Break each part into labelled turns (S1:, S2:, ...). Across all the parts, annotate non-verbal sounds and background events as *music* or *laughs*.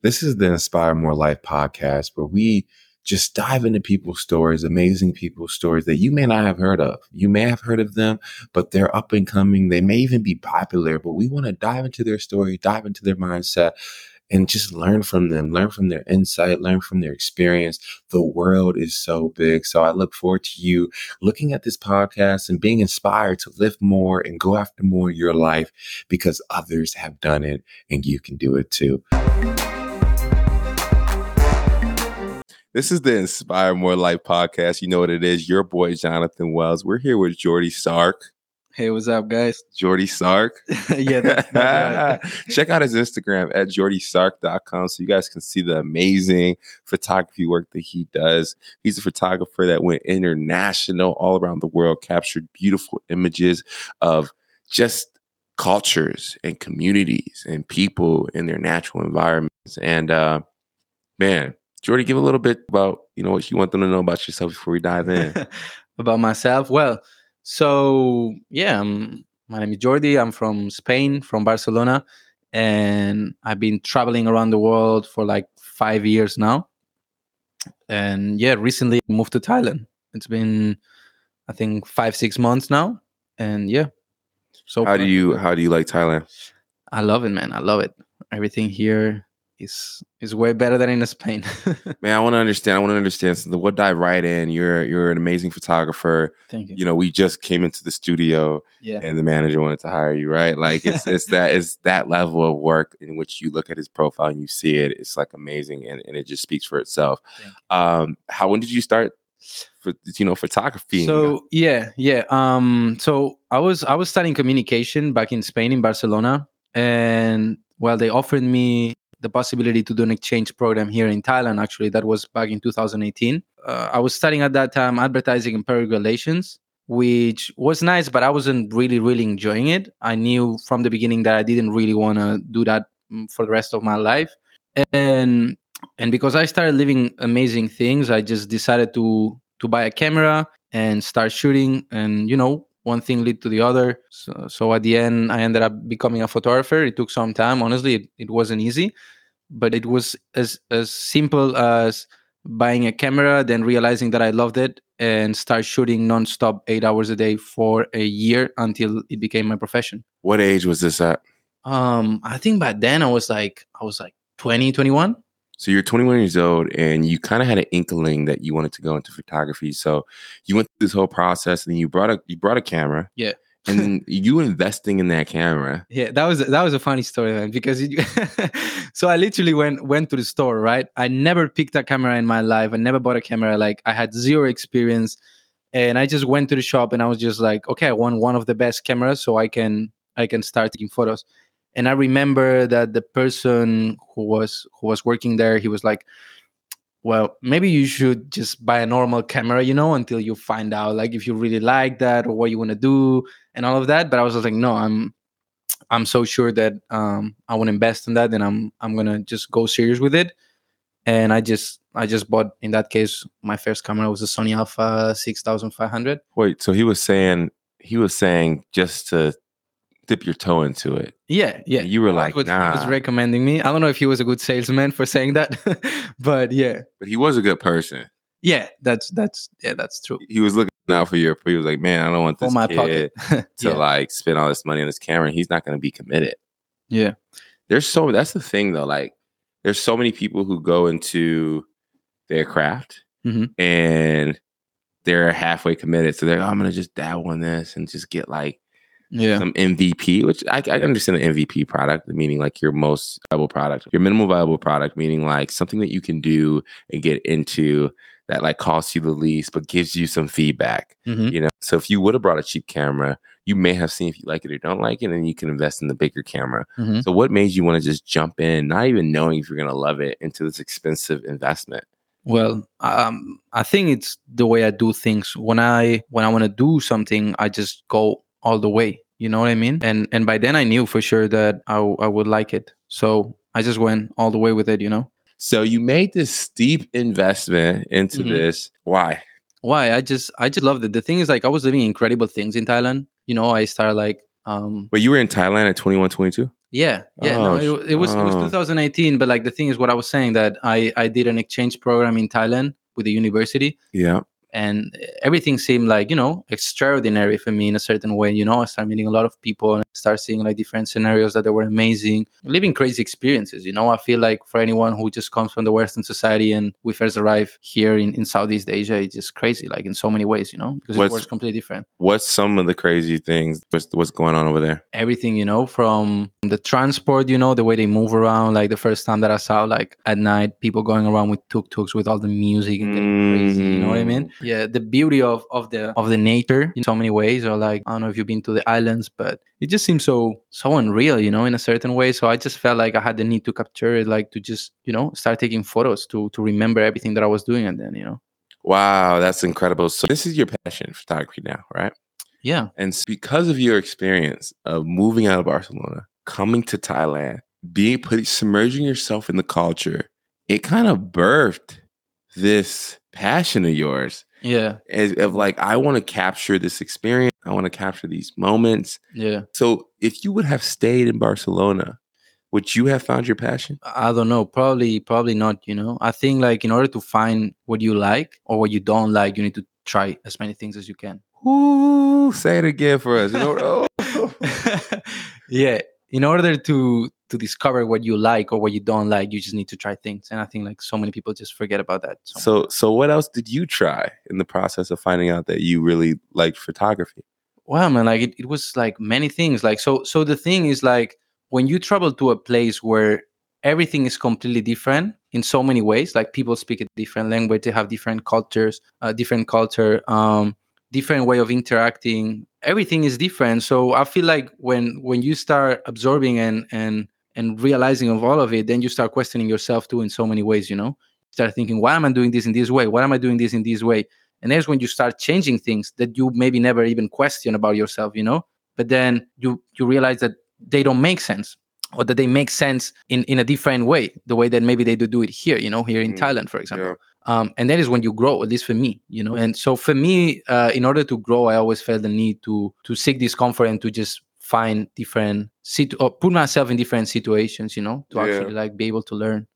S1: This is the Inspire More Life podcast where we just dive into people's stories, amazing people's stories that you may not have heard of. You may have heard of them, but they're up and coming. They may even be popular, but we want to dive into their story, dive into their mindset, and just learn from them, learn from their insight, learn from their experience. The world is so big. So I look forward to you looking at this podcast and being inspired to live more and go after more in your life because others have done it and you can do it too. This is the Inspire More Life podcast. You know what it is. Your boy, Jonathan Wells. We're here with Jordi Sark.
S2: Hey, what's up, guys? *laughs*
S1: Jordi Sark. *laughs*
S2: yeah, that's, that's *laughs* right.
S1: Check out his Instagram at jordysark.com so you guys can see the amazing photography work that he does. He's a photographer that went international all around the world, captured beautiful images of just cultures and communities and people in their natural environments. And uh, man, Jordi, give a little bit about you know what you want them to know about yourself before we dive in. *laughs*
S2: about myself, well, so yeah, my name is Jordi. I'm from Spain, from Barcelona, and I've been traveling around the world for like five years now. And yeah, recently moved to Thailand. It's been, I think, five six months now, and yeah.
S1: So how do you how do you like Thailand?
S2: I love it, man. I love it. Everything here is is way better than in Spain. *laughs*
S1: Man, I want to understand. I want to understand. So the what dive right in. You're you're an amazing photographer.
S2: Thank you.
S1: You know, we just came into the studio,
S2: yeah.
S1: and the manager wanted to hire you, right? Like it's it's *laughs* that it's that level of work in which you look at his profile and you see it. It's like amazing, and, and it just speaks for itself. Um, how when did you start? For, you know photography
S2: so yeah yeah um so i was i was studying communication back in spain in barcelona and well they offered me the possibility to do an exchange program here in Thailand. Actually, that was back in 2018. Uh, I was studying at that time advertising and public relations, which was nice, but I wasn't really, really enjoying it. I knew from the beginning that I didn't really want to do that mm, for the rest of my life, and and because I started living amazing things, I just decided to to buy a camera and start shooting. And you know, one thing led to the other. So, so at the end, I ended up becoming a photographer. It took some time. Honestly, it, it wasn't easy, but it was as as simple as buying a camera, then realizing that I loved it, and start shooting nonstop eight hours a day for a year until it became my profession.
S1: What age was this at?
S2: Um, I think back then I was like I was like 20, 21.
S1: So you're 21 years old and you kind of had an inkling that you wanted to go into photography. So you went through this whole process and you brought a you brought a camera.
S2: Yeah.
S1: And *laughs* you investing in that camera.
S2: Yeah, that was that was a funny story, man. Because it, *laughs* so I literally went went to the store, right? I never picked a camera in my life. I never bought a camera. Like I had zero experience, and I just went to the shop and I was just like, okay, I want one of the best cameras so I can I can start taking photos and i remember that the person who was who was working there he was like well maybe you should just buy a normal camera you know until you find out like if you really like that or what you want to do and all of that but i was like no i'm i'm so sure that um i want to invest in that and i'm i'm gonna just go serious with it and i just i just bought in that case my first camera was a sony alpha 6500
S1: wait so he was saying he was saying just to dip your toe into it.
S2: Yeah, yeah.
S1: You were like,
S2: was,
S1: nah.
S2: He was recommending me. I don't know if he was a good salesman for saying that, *laughs* but yeah.
S1: But he was a good person.
S2: Yeah, that's that's yeah, that's true.
S1: He was looking out for your. He was like, man, I don't want this
S2: my
S1: kid
S2: pocket. *laughs*
S1: to
S2: yeah.
S1: like spend all this money on this camera. He's not going to be committed.
S2: Yeah.
S1: There's so that's the thing though. Like, there's so many people who go into their craft
S2: mm-hmm.
S1: and they're halfway committed. So they're, oh, I'm gonna just dabble in this and just get like
S2: yeah
S1: some MVP, which I, I understand the MVP product, meaning like your most viable product, your minimal viable product, meaning like something that you can do and get into that like costs you the least but gives you some feedback.
S2: Mm-hmm.
S1: You know, so if you would have brought a cheap camera, you may have seen if you like it or don't like it, and you can invest in the bigger camera.
S2: Mm-hmm.
S1: So what made you want to just jump in, not even knowing if you're gonna love it, into this expensive investment?
S2: Well, um, I think it's the way I do things. When I when I want to do something, I just go all the way. You know what I mean? And and by then I knew for sure that I I would like it. So I just went all the way with it. You know.
S1: So you made this steep investment into
S2: Mhm.
S1: this. Why?
S2: Why? I just I just loved it. The thing is, like, I was living incredible things in Thailand. You know, I started like um
S1: But you were in Thailand at 21, 22?
S2: Yeah, yeah. no,
S1: Oh,
S2: it, it was it was
S1: oh.
S2: 2018, but like the thing is, what I was saying that I I did an exchange program in Thailand with the university,
S1: Yeah.
S2: And everything seemed like you know extraordinary for me in a certain way. You know, I started meeting a lot of people and start seeing like different scenarios that they were amazing, living crazy experiences. You know, I feel like for anyone who just comes from the Western society and we first arrive here in, in Southeast Asia, it's just crazy, like in so many ways. You know, because
S1: What's-
S2: it works completely different.
S1: What's some of the crazy things? What's, what's going on over there?
S2: everything you know from the transport you know the way they move around like the first time that i saw like at night people going around with tuk-tuks with all the music and getting crazy you know what i mean yeah the beauty of of the of the nature in so many ways or like i don't know if you've been to the islands but it just seems so so unreal you know in a certain way so i just felt like i had the need to capture it like to just you know start taking photos to to remember everything that i was doing and then you know
S1: Wow, that's incredible. So this is your passion, photography now, right?
S2: yeah
S1: And because of your experience of moving out of Barcelona, coming to Thailand, being put submerging yourself in the culture, it kind of birthed this passion of yours
S2: yeah
S1: as, of like, I want to capture this experience. I want to capture these moments.
S2: yeah
S1: So if you would have stayed in Barcelona, would you have found your passion?
S2: I don't know. Probably, probably not. You know, I think like in order to find what you like or what you don't like, you need to try as many things as you can.
S1: Ooh, say it again for us. You know, oh. *laughs*
S2: yeah. In order to to discover what you like or what you don't like, you just need to try things. And I think like so many people just forget about that. So,
S1: So, so what else did you try in the process of finding out that you really liked photography?
S2: well, man, like it, it was like many things. Like so, so the thing is like when you travel to a place where everything is completely different in so many ways like people speak a different language they have different cultures uh, different culture um different way of interacting everything is different so i feel like when when you start absorbing and and and realizing of all of it then you start questioning yourself too in so many ways you know? Start thinking why am i doing this in this way? Why am i doing this in this way? And that's when you start changing things that you maybe never even question about yourself you know? But then you you realize that they don't make sense or that they make sense in in a different way the way that maybe they do do it here you know here in
S1: Mm,
S2: thailand for example. Um, and that is when you grow at least for me you know? And so for me uh, in order to grow i always felt the need to to seek discomfort and to just find different situ- or put myself in different situations you know to
S1: Yeah.
S2: actually like be able to learn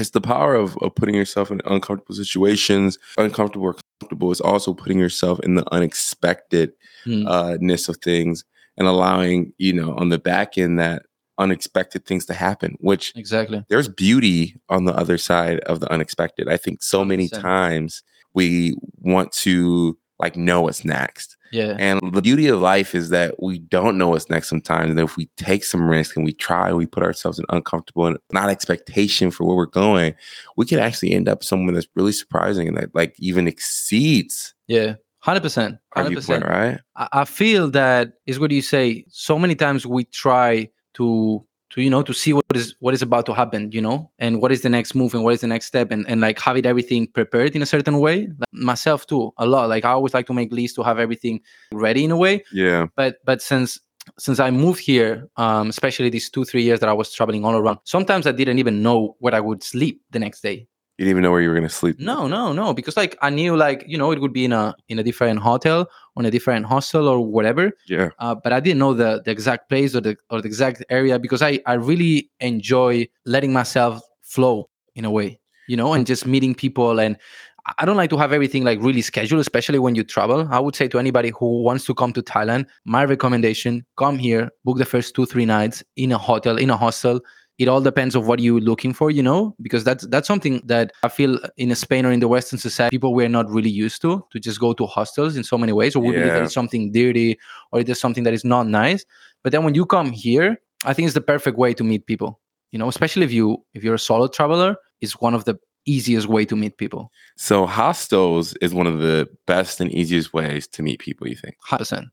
S1: It's the power of, of putting yourself in uncomfortable situations, uncomfortable or comfortable. Is also putting yourself in the unexpectedness
S2: Mm.
S1: uh, of things and allowing you know on the back end that unexpected things to happen. Which
S2: exactly
S1: there's beauty on the other side of the unexpected. I think so many
S2: 100%.
S1: times we want to like know what's next.
S2: Yeah
S1: And the beauty of life is that we don't know what's next sometimes. And if we take some risk and we try, we put ourselves in uncomfortable and not expectation for where we're going, we can actually end up somewhere that's really surprising and that like even exceeds
S2: yeah 100% 100%
S1: viewpoint, right?
S2: I I feel that is what you say. So many times we try to to you know to see what is what is about to happen, you know, and what is the next move and what is the next step, and and like have it everything prepared in a certain way. Like myself too, a lot. Like I always like to make lists to have everything ready in a way.
S1: Yeah.
S2: But but since since I moved here, um, especially these two three years that I was traveling all around, sometimes I didn't even know where I would sleep the next day.
S1: You didn't even know where you were going to sleep.
S2: No, no, no. Because like I knew like you know it would be in a in a different hotel, on a different hostel or whatever.
S1: Yeah.
S2: Uh, but I didn't know the the exact place or the or the exact area because I I really enjoy letting myself flow in a way, you know, and just meeting people and. I- I don't like to have everything like really scheduled, especially when you travel. I would say to anybody who wants to come to Thailand, my recommendation: come here, book the first two, three nights in a hotel, in a hostel, it all depends of what you're looking for you know because that's that's something that i feel in spain or in the western society people were not really used to to just go to hostels in so many ways. Or we believe that it's something dirty or it is something that is not nice. But then when you come here i think it's the perfect way to meet people you know especially if you if you're a solo traveler it's one of the easiest way to meet people.
S1: So hostels is one of the best and easiest ways to meet people, you think?
S2: 100%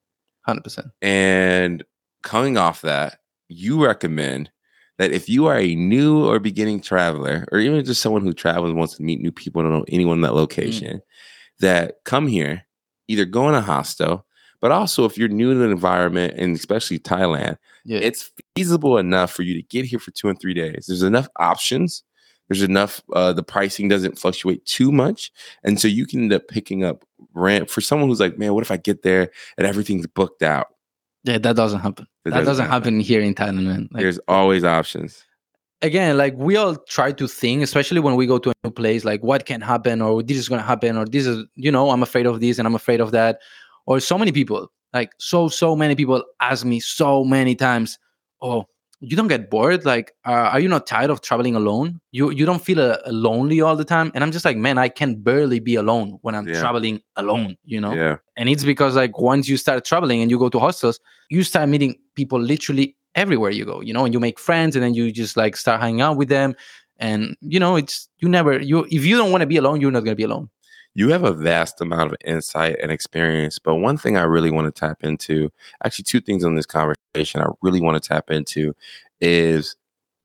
S2: 100%
S1: And coming off that, you recommend that if you are a new or beginning traveler, or even just someone who travels and wants to meet new people don't know anyone in that location, that come here, either go in a hostel, but also if you're new to the environment and especially Thailand,
S2: yeah
S1: it's feasible enough for you to get here for two and three days. There's enough options. There's enough. Uh, the pricing doesn't fluctuate too much, and so you can end up picking up rent for someone who's like, man, what if I get there and everything's booked out?
S2: Yeah, that doesn't happen.
S1: It
S2: that
S1: doesn't
S2: doesn't
S1: happen.
S2: happen here in Thailand, man. Like,
S1: There's always options.
S2: again, like we all try to think, especially when we go to a new place, like what can happen, or this is gonna happen, or this is, you know, I'm afraid of this and I'm afraid of that. Or so many people, like so, so many people ask me so many times, Oh, you don't get bored? Like, uh, are you not tired of traveling alone? You you don't feel uh, lonely all the time? And I'm just like, man, I can barely be alone when I'm
S1: Yeah.
S2: traveling alone, you know?
S1: Yeah.
S2: and it's because like once you start traveling and you go to hostels you start meeting people literally everywhere you go you know and you make friends and then you just like start hanging out with them and you know it's you never you if you don't want to be alone you're not going to be alone
S1: You have a vast amount of insight and experience, but one thing I really want to tap into, actually, two things on this conversation I really want to tap into is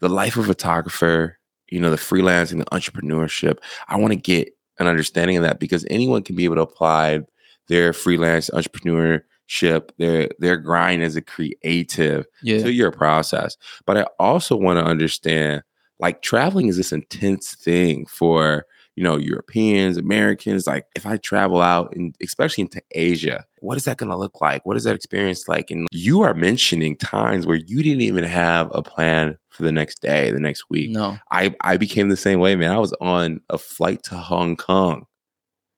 S1: the life of a photographer, you know, the freelancing, the entrepreneurship. I want to get an understanding of that because anyone can be able to apply their freelance entrepreneurship, their their grind as a creative
S2: yeah
S1: to your process. But I also want to understand like traveling is this intense thing for, you know, Europeans, Americans. Like if I travel out and especially into Asia, what is that going to look like? What is that experience like? And you are mentioning times where you didn't even have a plan for the next day, the next week.
S2: no
S1: I, I became the same way, man. I was on a flight to Hong Kong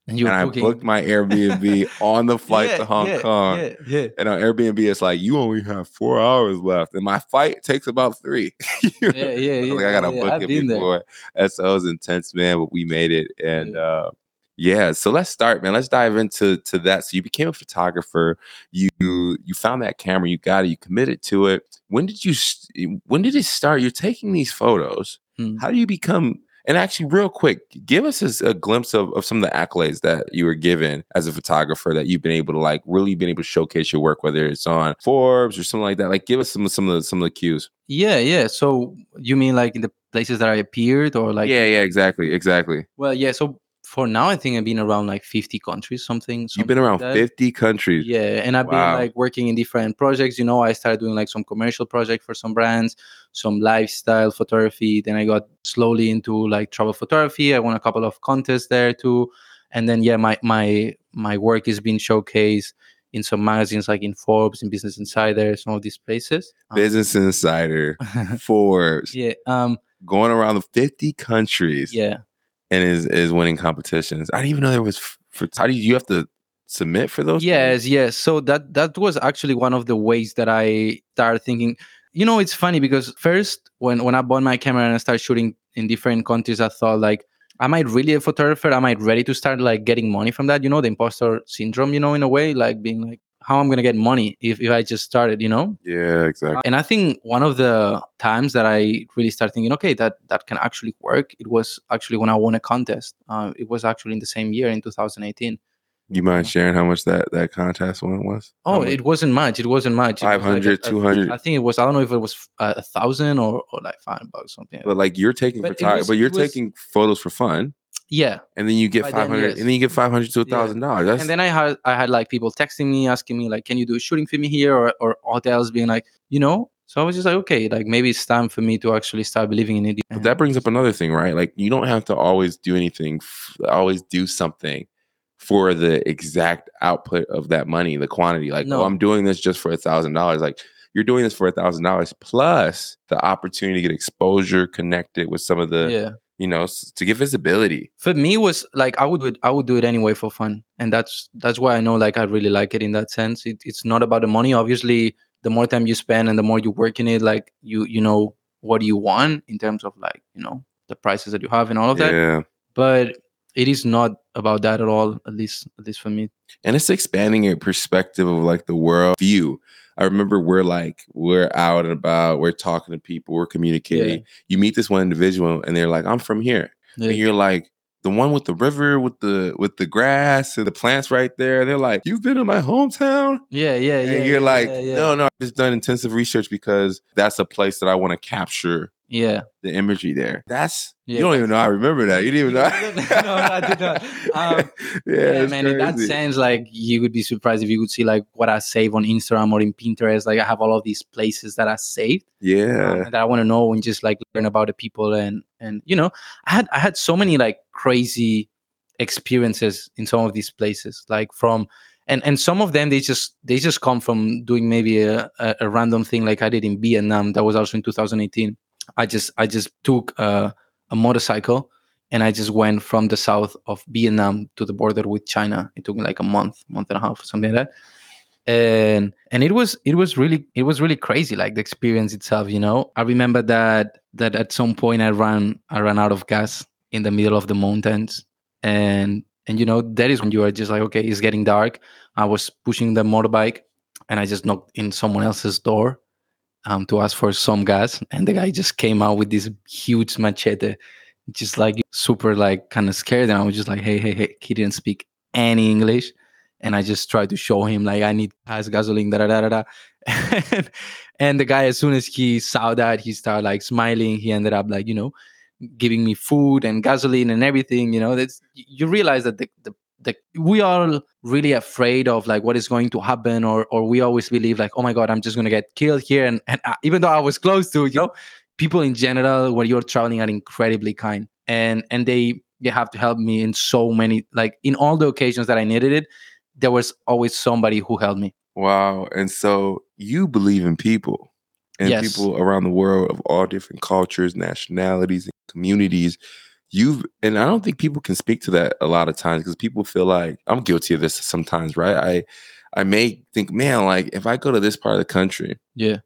S2: and you
S1: and I booked my Airbnb *laughs* on the flight to Hong Kong.
S2: yeah, yeah.
S1: And on Airbnb, it's like you only have four hours left, and my flight takes about three. *laughs*
S2: Yeah, yeah, yeah,
S1: like I gotta
S2: yeah,
S1: book it before. And so it was intense, man. But we made it, and uh, yeah. So let's start, man. Let's dive into to that. So you became a photographer. You you found that camera. You got it. You committed to it. When did you? When did it start? You're taking these photos.
S2: Hmm.
S1: How do you become? And actually, real quick, give us a, a glimpse of, of some of the accolades that you were given as a photographer that you've been able to like really been able to showcase your work, whether it's on Forbes or something like that. Like, give us some some of the some of the cues.
S2: yeah yeah so you mean like in the places that i appeared or like
S1: yeah, yeah, exactly, exactly.
S2: well yeah so for now i think i've been around like 50 countries something
S1: You've been around
S2: like
S1: fifty countries.
S2: Yeah, and I've
S1: Wow.
S2: been like working in different projects. You know, I started doing like some commercial project for some brands, some lifestyle photography. Then I got slowly into like travel photography. I won a couple of contests there too. And then yeah, my my my work is being showcased in some magazines like in Forbes, in Business Insider, some of these places. Um,
S1: Business Insider, *laughs* Forbes,
S2: yeah, um,
S1: going around the fifty countries,
S2: yeah.
S1: And is is winning competitions. I didn't even know there was. For how do you, you have to submit for those? things?
S2: yes yes so that that was actually one of the ways that i started thinking you know it's funny because first when when i bought my camera and i started shooting in different countries i thought like am i really a photographer am i ready to start like getting money from that you know the imposter syndrome you know in a way like being like how i'm gonna get money if, if i just started you know
S1: Yeah, exactly.
S2: and i think one of the times that i really started thinking okay that that can actually work it was actually when i won a contest uh, it was actually in the same year in 2018
S1: You mind sharing how much that that contest one was?
S2: Oh, it wasn't much. It wasn't much. It was like
S1: 500,
S2: a- a-
S1: 200.
S2: I think it was. I don't know if it was uh, a thousand or, or like five bucks something.
S1: But like you're taking
S2: But
S1: photog-
S2: was-
S1: but you're
S2: was-
S1: taking photos for fun,
S2: yeah,
S1: and then you get
S2: By then,
S1: five hundred,
S2: yes.
S1: and then you get five hundred to a thousand dollars. That's
S2: and then I had I had like people texting me asking me like, can you do a shooting for me here or or hotels being like, you know. So I was just like, okay, like maybe it's time for me to actually start believing in it.
S1: But that brings up another thing, right? Like you don't have to always do anything, always do something for the exact output of that money, the quantity. Like,
S2: No.
S1: oh, I'm doing this just for a thousand dollars. Like you're doing this for a thousand dollars plus the opportunity to get exposure, connected with some of the,
S2: yeah.
S1: You know, to get visibility.
S2: For me, it was like I would I would do it anyway for fun, and that's that's why I know like I really like it in that sense. It, it's not about the money. Obviously, the more time you spend and the more you work in it, like you you know what you want in terms of like you know the prices that you have and all of that.
S1: Yeah.
S2: But it is not about that at all. At least at least for me.
S1: and it's expanding your perspective of like the world view. I remember we're like we're out and about, we're talking to people, we're communicating. You meet this one individual, and they're like, "I'm from here,"
S2: Yeah.
S1: and you're like, "The one with the river, with the with the grass and the plants right there." They're like, "You've been in my hometown,"
S2: Yeah, yeah,
S1: and
S2: yeah.
S1: you're
S2: yeah,
S1: like,
S2: yeah, yeah.
S1: "No, no, I've just done intensive research because that's a place that I want to capture
S2: yeah.
S1: the imagery there." That's
S2: Yeah,
S1: you don't even know. I remember that. You didn't even know. *laughs*
S2: No, I did not. *laughs* Um,
S1: yeah,
S2: yeah, man. In that
S1: crazy.
S2: sense, like you would be surprised if you could see like what I save on Instagram or in Pinterest. Like I have all of these places that I saved
S1: Yeah,
S2: um, that I want to know and just like learn about the people and and you know, I had I had so many like crazy experiences in some of these places. Like from and and some of them they just they just come from doing maybe a, a, a random thing like I did in Vietnam. That was also in 2018. I just I just took a, a motorcycle and I just went from the south of Vietnam to the border with China. It took me like a month, month and a half, something like that. And and it was it was really it was really crazy, like the experience itself. You know, I remember that that at some point I ran I ran out of gas in the middle of the mountains, and and you know that is when you are just like okay, it's getting dark. I was pushing the motorbike, and I just knocked in someone else's door um, to ask for some gas, and the guy just came out with this huge machete just like super like kind of scared and i was just like hey hey hey he didn't speak any english and i just tried to show him like i need gas gasoline da da da da and, *laughs* and the guy as soon as he saw that he started like smiling. He ended up like you know giving me food and gasoline and everything you know that's you realize that the, the the, we are really afraid of like what is going to happen or or we always believe like oh my god i'm just going to get killed here. And, and uh, even though i was close to you know people in general when you're traveling are incredibly kind. And and they they have to help me in so many like in all the occasions that I needed it there was always somebody who helped me.
S1: Wow. And so you believe in people and yes. people around the world of all different cultures nationalities and communities you've and I don't think people can speak to that a lot of times because people feel like I'm guilty of this sometimes right I I may think man like if I go to this part of the country
S2: yeah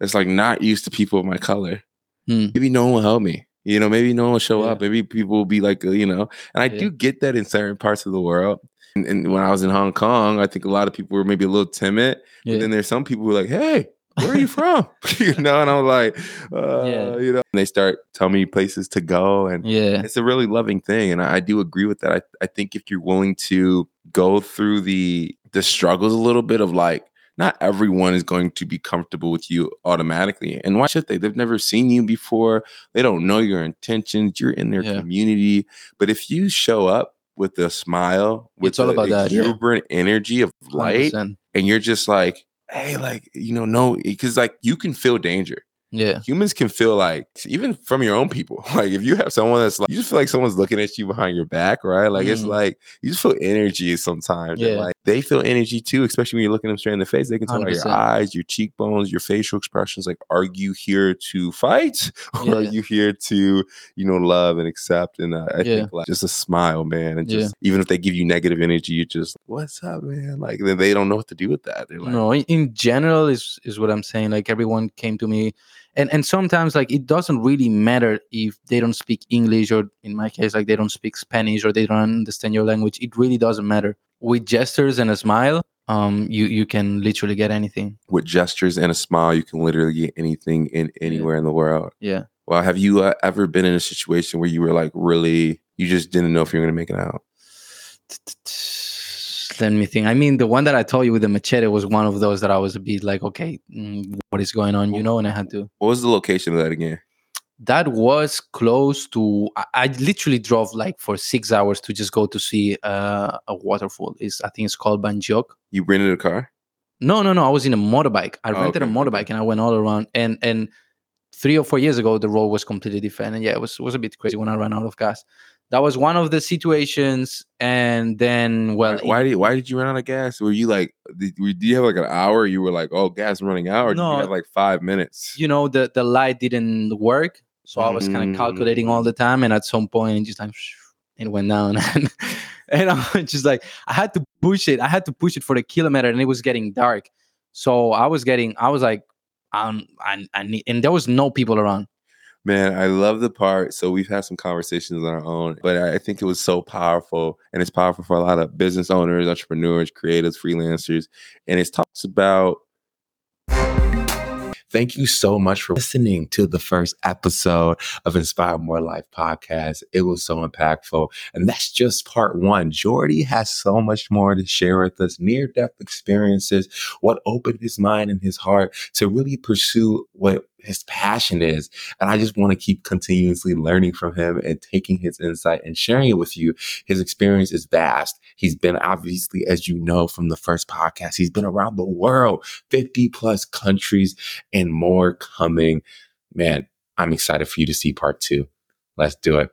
S1: it's like not used to people of my color Hmm. Maybe no one will help me. You know, maybe no one will show yeah. up. Maybe people will be like, uh, you know, and I yeah. do get that in certain parts of the world. And, and, when I was in Hong Kong, I think a lot of people were maybe a little timid. Yeah. But then there's some people who are like, hey, where are you from? *laughs* you know, and I'm like, uh, yeah. you know, and they start telling me places to go. And
S2: yeah,
S1: it's a really loving thing. And I, I do agree with that. I, I think if you're willing to go through the the struggles a little bit of like not everyone is going to be comfortable with you automatically. And why should they? They've never seen you before. They don't know your intentions. You're in their yeah. community. But if you show up with a smile, with
S2: it's all about that
S1: exuberant yeah. energy of light, 100%. and you're just like, hey, like, you know, no, because like you can feel danger.
S2: Yeah.
S1: Humans can feel like, even from your own people, *laughs* like if you have someone that's like, you just feel like someone's looking at you behind your back, right? Like mm. it's like, you just feel energy sometimes. Yeah. like they feel energy too, especially when you're looking them straight in the face. They can tell by your eyes, your cheekbones, your facial expressions. Like, are you here to fight *laughs* or yeah. are you here to, you know, love and accept? And uh, I yeah. think like just a smile, man. And just, yeah. even if they give you negative energy, you just, what's up, man? Like, then they don't know what to do with that. They're like,
S2: no, in general, is, is what I'm saying. Like, everyone came to me and and sometimes like it doesn't really matter if they don't speak english or in my case like they don't speak spanish or they don't understand your language. It really doesn't matter. With gestures and a smile um you you can literally get anything.
S1: With gestures and a smile you can literally get anything in anywhere yeah. in the world.
S2: Yeah.
S1: Well have you uh, ever been in a situation where you were like really you just didn't know if you were going to make it out
S2: me think. I mean, the one that I told you with the machete was one of those that I was a bit like, okay, mm, what is going on, you know? And I had to.
S1: What was the location of that again?
S2: That was close to. I, I literally drove like for six hours to just go to see uh, a waterfall. Is I think it's called Ban Gioc.
S1: You rented a car?
S2: No, no, no. I was in a motorbike. I oh, rented okay. a motorbike and I went all around. And and three or four years ago, the road was completely different. And yeah, it was it was a bit crazy when I ran out of gas that was one of the situations and then well
S1: why, did why did you run out of gas? Were you like did, did you have like an hour? You were like oh gas running out or no, did you have like five minutes?
S2: You know the the light didn't work so i was kind of calculating all the time and at some point it just like it went down. And, *laughs* and i'm just like i had to push it i had to push it for a kilometer and it was getting dark. So i was getting i was like um I, I need, and there was no people around
S1: Man, I love the part. So we've had some conversations on our own, but I think it was so powerful. And it's powerful for a lot of business owners, entrepreneurs, creatives, freelancers. And it talks about Thank you so much for listening to the first episode of Inspire More Life podcast. It was so impactful. And that's just part one. Jordi has so much more to share with us near death experiences, what opened his mind and his heart to really pursue what his passion is. And I just want to keep continuously learning from him and taking his insight and sharing it with you. His experience is vast. He's been obviously, as you know from the first podcast, he's been around the world, 50 plus countries and more coming. Man, I'm excited for you to see part two. Let's do it.